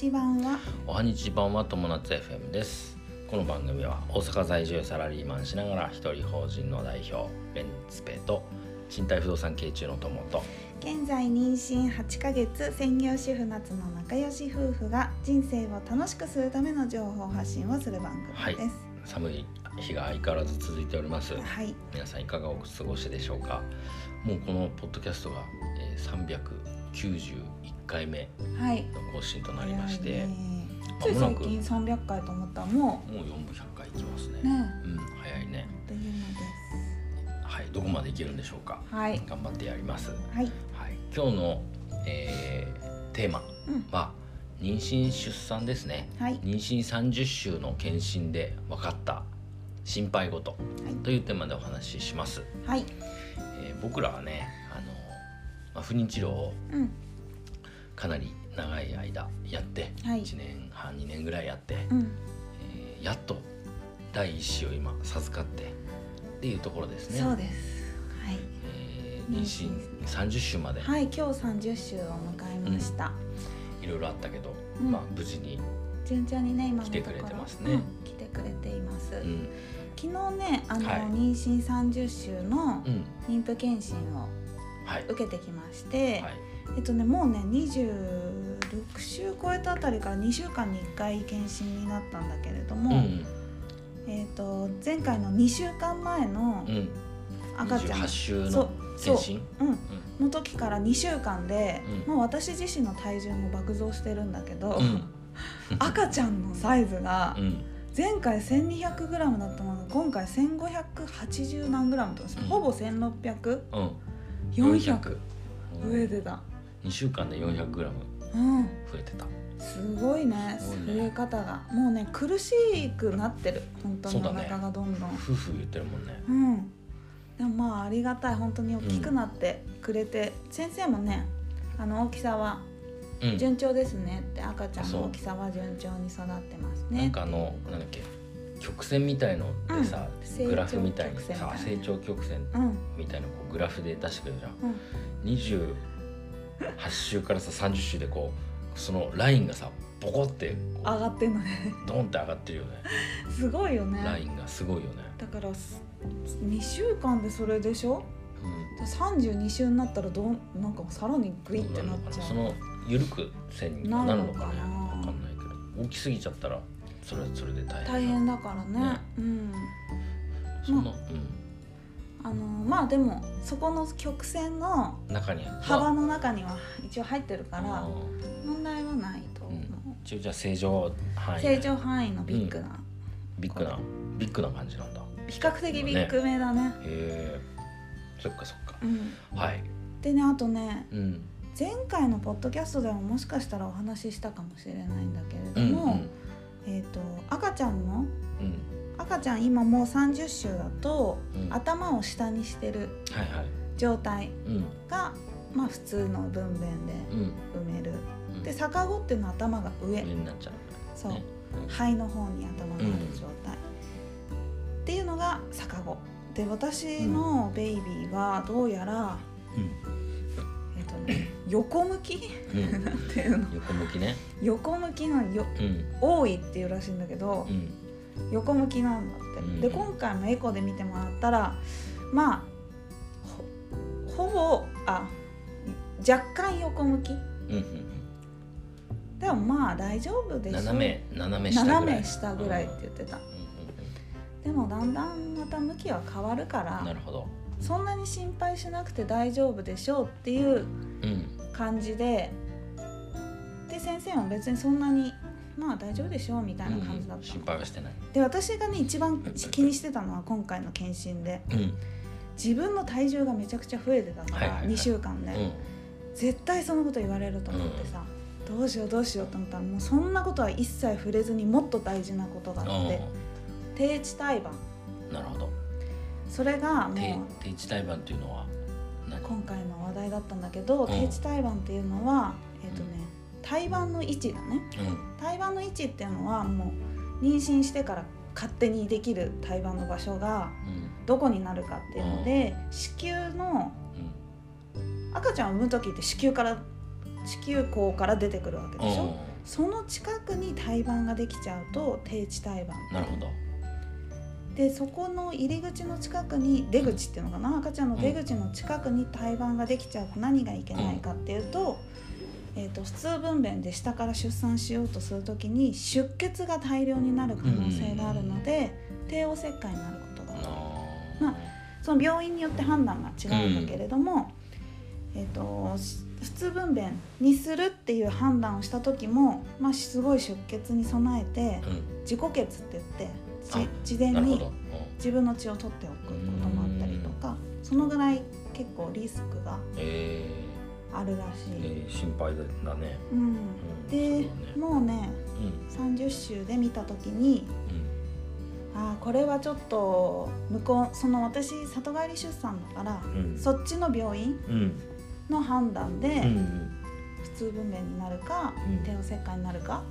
ち版はおはにち版は友達 FM です。この番組は大阪在住サラリーマンしながら一人法人の代表ベンツペと賃貸不動産経中の友と。現在妊娠8ヶ月専業主婦夏の仲良し夫婦が人生を楽しくするための情報発信をする番組です。寒い日が相変わらず続いております。はい、皆さんいかがお過ごしでしょうか。もうこのポッドキャストが、えー、391回目はい、の更新となりまして、つい間もなく最近300回と思ったらももう4分100回いきますね。うね。うん早いね。というのではいどこまでいけるんでしょうか。すはい。頑張ってやります。はい。はい、今日の、えーテーマうん。は妊娠出産ですね。はい。妊娠30週の検診で分かった心配事はい。というテーマでお話しします、はい。えー僕らはねまあ、不妊治療をうん。かなり長い間やって、はい。1年半2年ぐらいやって、うん。えーやっと第一子を今授かってっていうところですね。そうです。はい。えー妊娠30週まで。はい今日30週を迎えました、いろいろあったけど、うん。まあ無事に順調にね今来てくれてますね。うん来てくれています、うん。昨日ねあの、はい。妊娠30週のうん。妊婦検診をはい受けてきまして、はい。えっとねもうね26週超えたあたりから2週間に1回検診になったんだけれども、うん。えっと前回の2週間前のうん。赤ちゃん、28週そうのそう検診？うん、の時から2週間で、うん。もう私自身の体重も爆増してるんだけど、うん。赤ちゃんのサイズがうん。前回 1200g だったものが今回1580何 g とか、うん。ほぼ1600、うん400うん増えてた、2週間で 400g 増うん、えてた。すごいね。すごいね。増え方が。もうね苦しくなってる。本当にお腹がどんどん。夫婦言ってるもんね。うん。でもまあありがたい。本当に大きくなってくれて、先生もねあの大きさはうん。順調ですねって赤ちゃんの大きさは順調に育ってますね。なんかあのなんだっけ曲線みたいのでさ、うん。グラフみたいにさ成長曲線うんみたいなこうグラフで出してくれるじゃん。うん。28週からさ30週でこうそのラインがさボコってこ上がってんのね。うドンって上がってるよね。すごいよね。ラインがすごいよね、だからす2週間でそれでしょ？うん。32週になったらどうなんかさらにグイってなっちゃう。その緩く線になるのかね？なるのかな？わかんないけど。大きすぎちゃったらそれはそれで大変大変だからね。ね。うん。その、あのまあでもそこの曲線のうん、中に幅の中には一応入ってるかあら問題はないと思う、一応じゃあ正常範囲正常範囲のビッグな、ビッグなビッグな感じなんだ。へ比較的ビッグめだね。えそっかそっか。うん、はい。でねあとねうん。前回のポッドキャストでももしかしたらお話ししたかもしれないんだけれうんども、えっ、と赤ちゃんの？うん。赤ちゃん今もう30週だと、うん。頭を下にしてるはいはい。状態うん。がまあ普通の分娩でうん。埋める。うん。で逆子っていうのは頭が上。上になっちゃう。そう、ね。肺の方に頭がある状態、っていうのが逆子。で私のベイビーはどうやら、えっとね横向き？うん。うんなんていうの？横向きね。横向きのようん。多いっていうらしいんだけど、うん。横向きなんだって、うん。で今回もエコで見てもらったらまあほほぼあ若干横向き。うんうんでもまあ大丈夫でしょ斜め斜め下ぐらい。斜め下ぐらいって言ってた、でもだんだんまた向きは変わるかうんならるほど。そんなに心配しなくて大丈夫でしょうっていううん感じでで先生も別にそんなにまあ大丈夫でしょうみたいな感じだったの、心配はしてない。で私がね一番気にしてたのは今回の検診で。うん。自分の体重がめちゃくちゃ増えてたから、はいはいはい。2週間で、うん。絶対そのこと言われると思ってさ、どうしようどうしようと思ったらもうそんなことは一切触れずにもっと大事なことがあって。低地胎盤。うんなるほど。それがもう低低地胎盤っていうのは何？今回の話題だったんだけど、ん。低地胎盤っていうのはえっ、とね胎盤の位置だね。うん。胎盤の位置っていうのはもう妊娠してから勝手にできる胎盤の場所がうん。どこになるかっていうので、子宮の赤ちゃんを産む時って子宮から子宮口から出てくるわけでしょ、その近くに胎盤ができちゃうと低地胎盤なるほどでそこの入り口の近くに出口っていうのかな？赤ちゃんの出口の近くに胎盤ができちゃうと何がいけないかっていうと,、えー、と普通分娩で下から出産しようとする時に出血が大量になる可能性があるので、帝王切開になることがある。まあその病院によって判断が違うんだけれども、えー、と普通分娩にするっていう判断をした時も、まあ、すごい出血に備えて、自己血って言って事前に自分の血を取っておくこともあったりとかそのぐらい結構リスクがあるらしい、えー、心配だね、うん、で、ね、もうね、うん、30週で見た時に、うん、ああこれはちょっと向こうその私里帰り出産だから、うん、そっちの病院の判断で、普通分娩になるか、帝王切開になるか、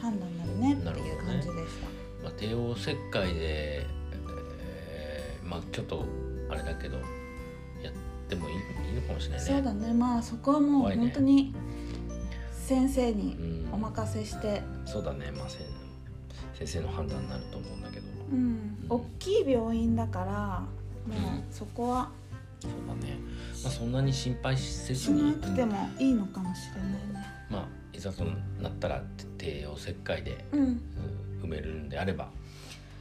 判断になるねっていう感じでした。まあ、帝王切開で、えー、まあちょっとあれだけどやってもいいいいのかもしれないね。そうだね。まあそこはもう本当に先生にお任せして、うん、そうだね。まあ先生の判断になると思うんだけど、うん、うん、大きい病院だからもうそこは、うん、そうだね、まあ、そんなに心配せずに。しなくてもいいのかもしれないね、まあいざとなったら帝王切開で、うん埋めるんであれば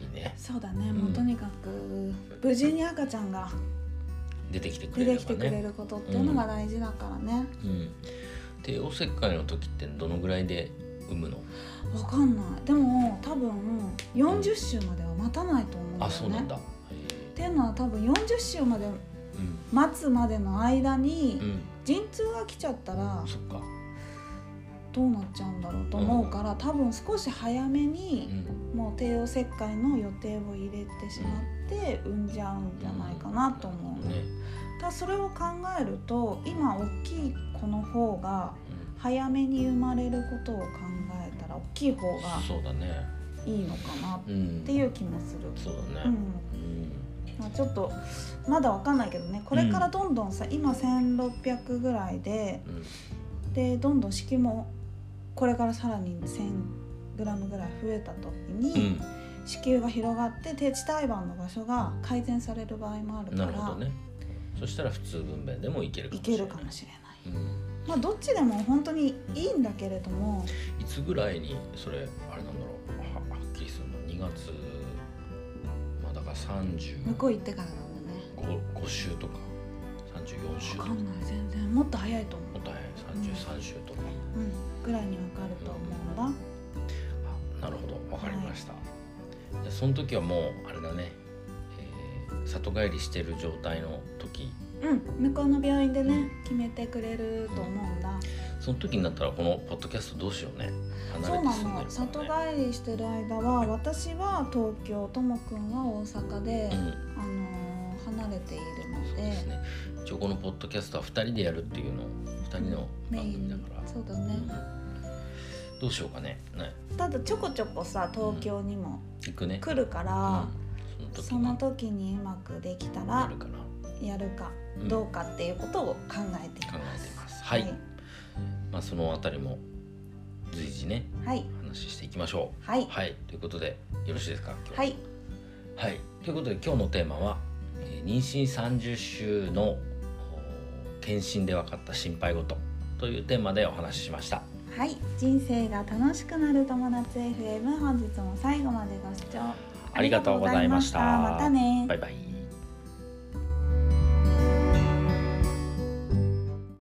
いいね。そうだね、もうとにかく無事に赤ちゃゃんが出てきてくれる、ね、出てきてくれることっていうのが大事だからね、うん、帝王切開の時ってどのぐらいで産むの？わかんない。でも多分40週までは待たないと思うんだよね、あそうなんだ。っていうのは多分40週まで待つまでの間に陣痛が来ちゃったら、そっかどうなっちゃうんだろうと思うから、多分少し早めに、もう帝王切開の予定を入れてしまって産んじゃうんじゃないかなと思う、ね、だそれを考えると今大きい子の方が早めに生まれることを考えたら大きい方がいいのかなっていう気もする。そうだね、まあ、ちょっとまだわかんないけどね。これからどんどんさ、今1600ぐらいで、でどんどん子宮もこれからさらに 1000g ぐらい増えた時に、うん、子宮が広がって低地胎盤の場所が改善される場合もあるからなるほどね。そしたら普通分娩でもいけるかもしれない。いけるかもしれない、うん、まあどっちでも本当にいいんだけれども、いつぐらいにそれあれなんだろうははっきりするの？2月。まあだから30向こう行ってからなんだね。5, 5週とか34週。分かんない全然。もっと早いと思う。もっと早い33週とか、うん。ぐらいにわかると思う。んだ、あなるほど。わかりました、はい、その時はもうあれだね、えー、里帰りしてる状態の時。うん向こうの病院でね決めてくれると思うんだ、その時になったらこのポッドキャストどうしようね。そうなの。里帰りしてる間は私は東京ともくんは大阪で、うん、あのー、離れているので。で、ね、一応このポッドキャストは2人でやるっていうのを2人の番組だから、そうだね、うん、どうしようかね。ね。ただちょこちょこさ東京にも行くね。来るから、その時に。うまくできたらやるかやるかどうかっていうことを考えています、考えています。はい、はい、まあそのあたりも随時ね、はい、話していきましょう。はい、はい、ということでよろしいですか？は。い。はい。ということで今日のテーマは、えー、妊娠30週の検診で分かった心配事というテーマでお話ししました。はい。人生が楽しくなる友達 FM 本日も最後までご視聴ありがとうございました。またね。バイバイ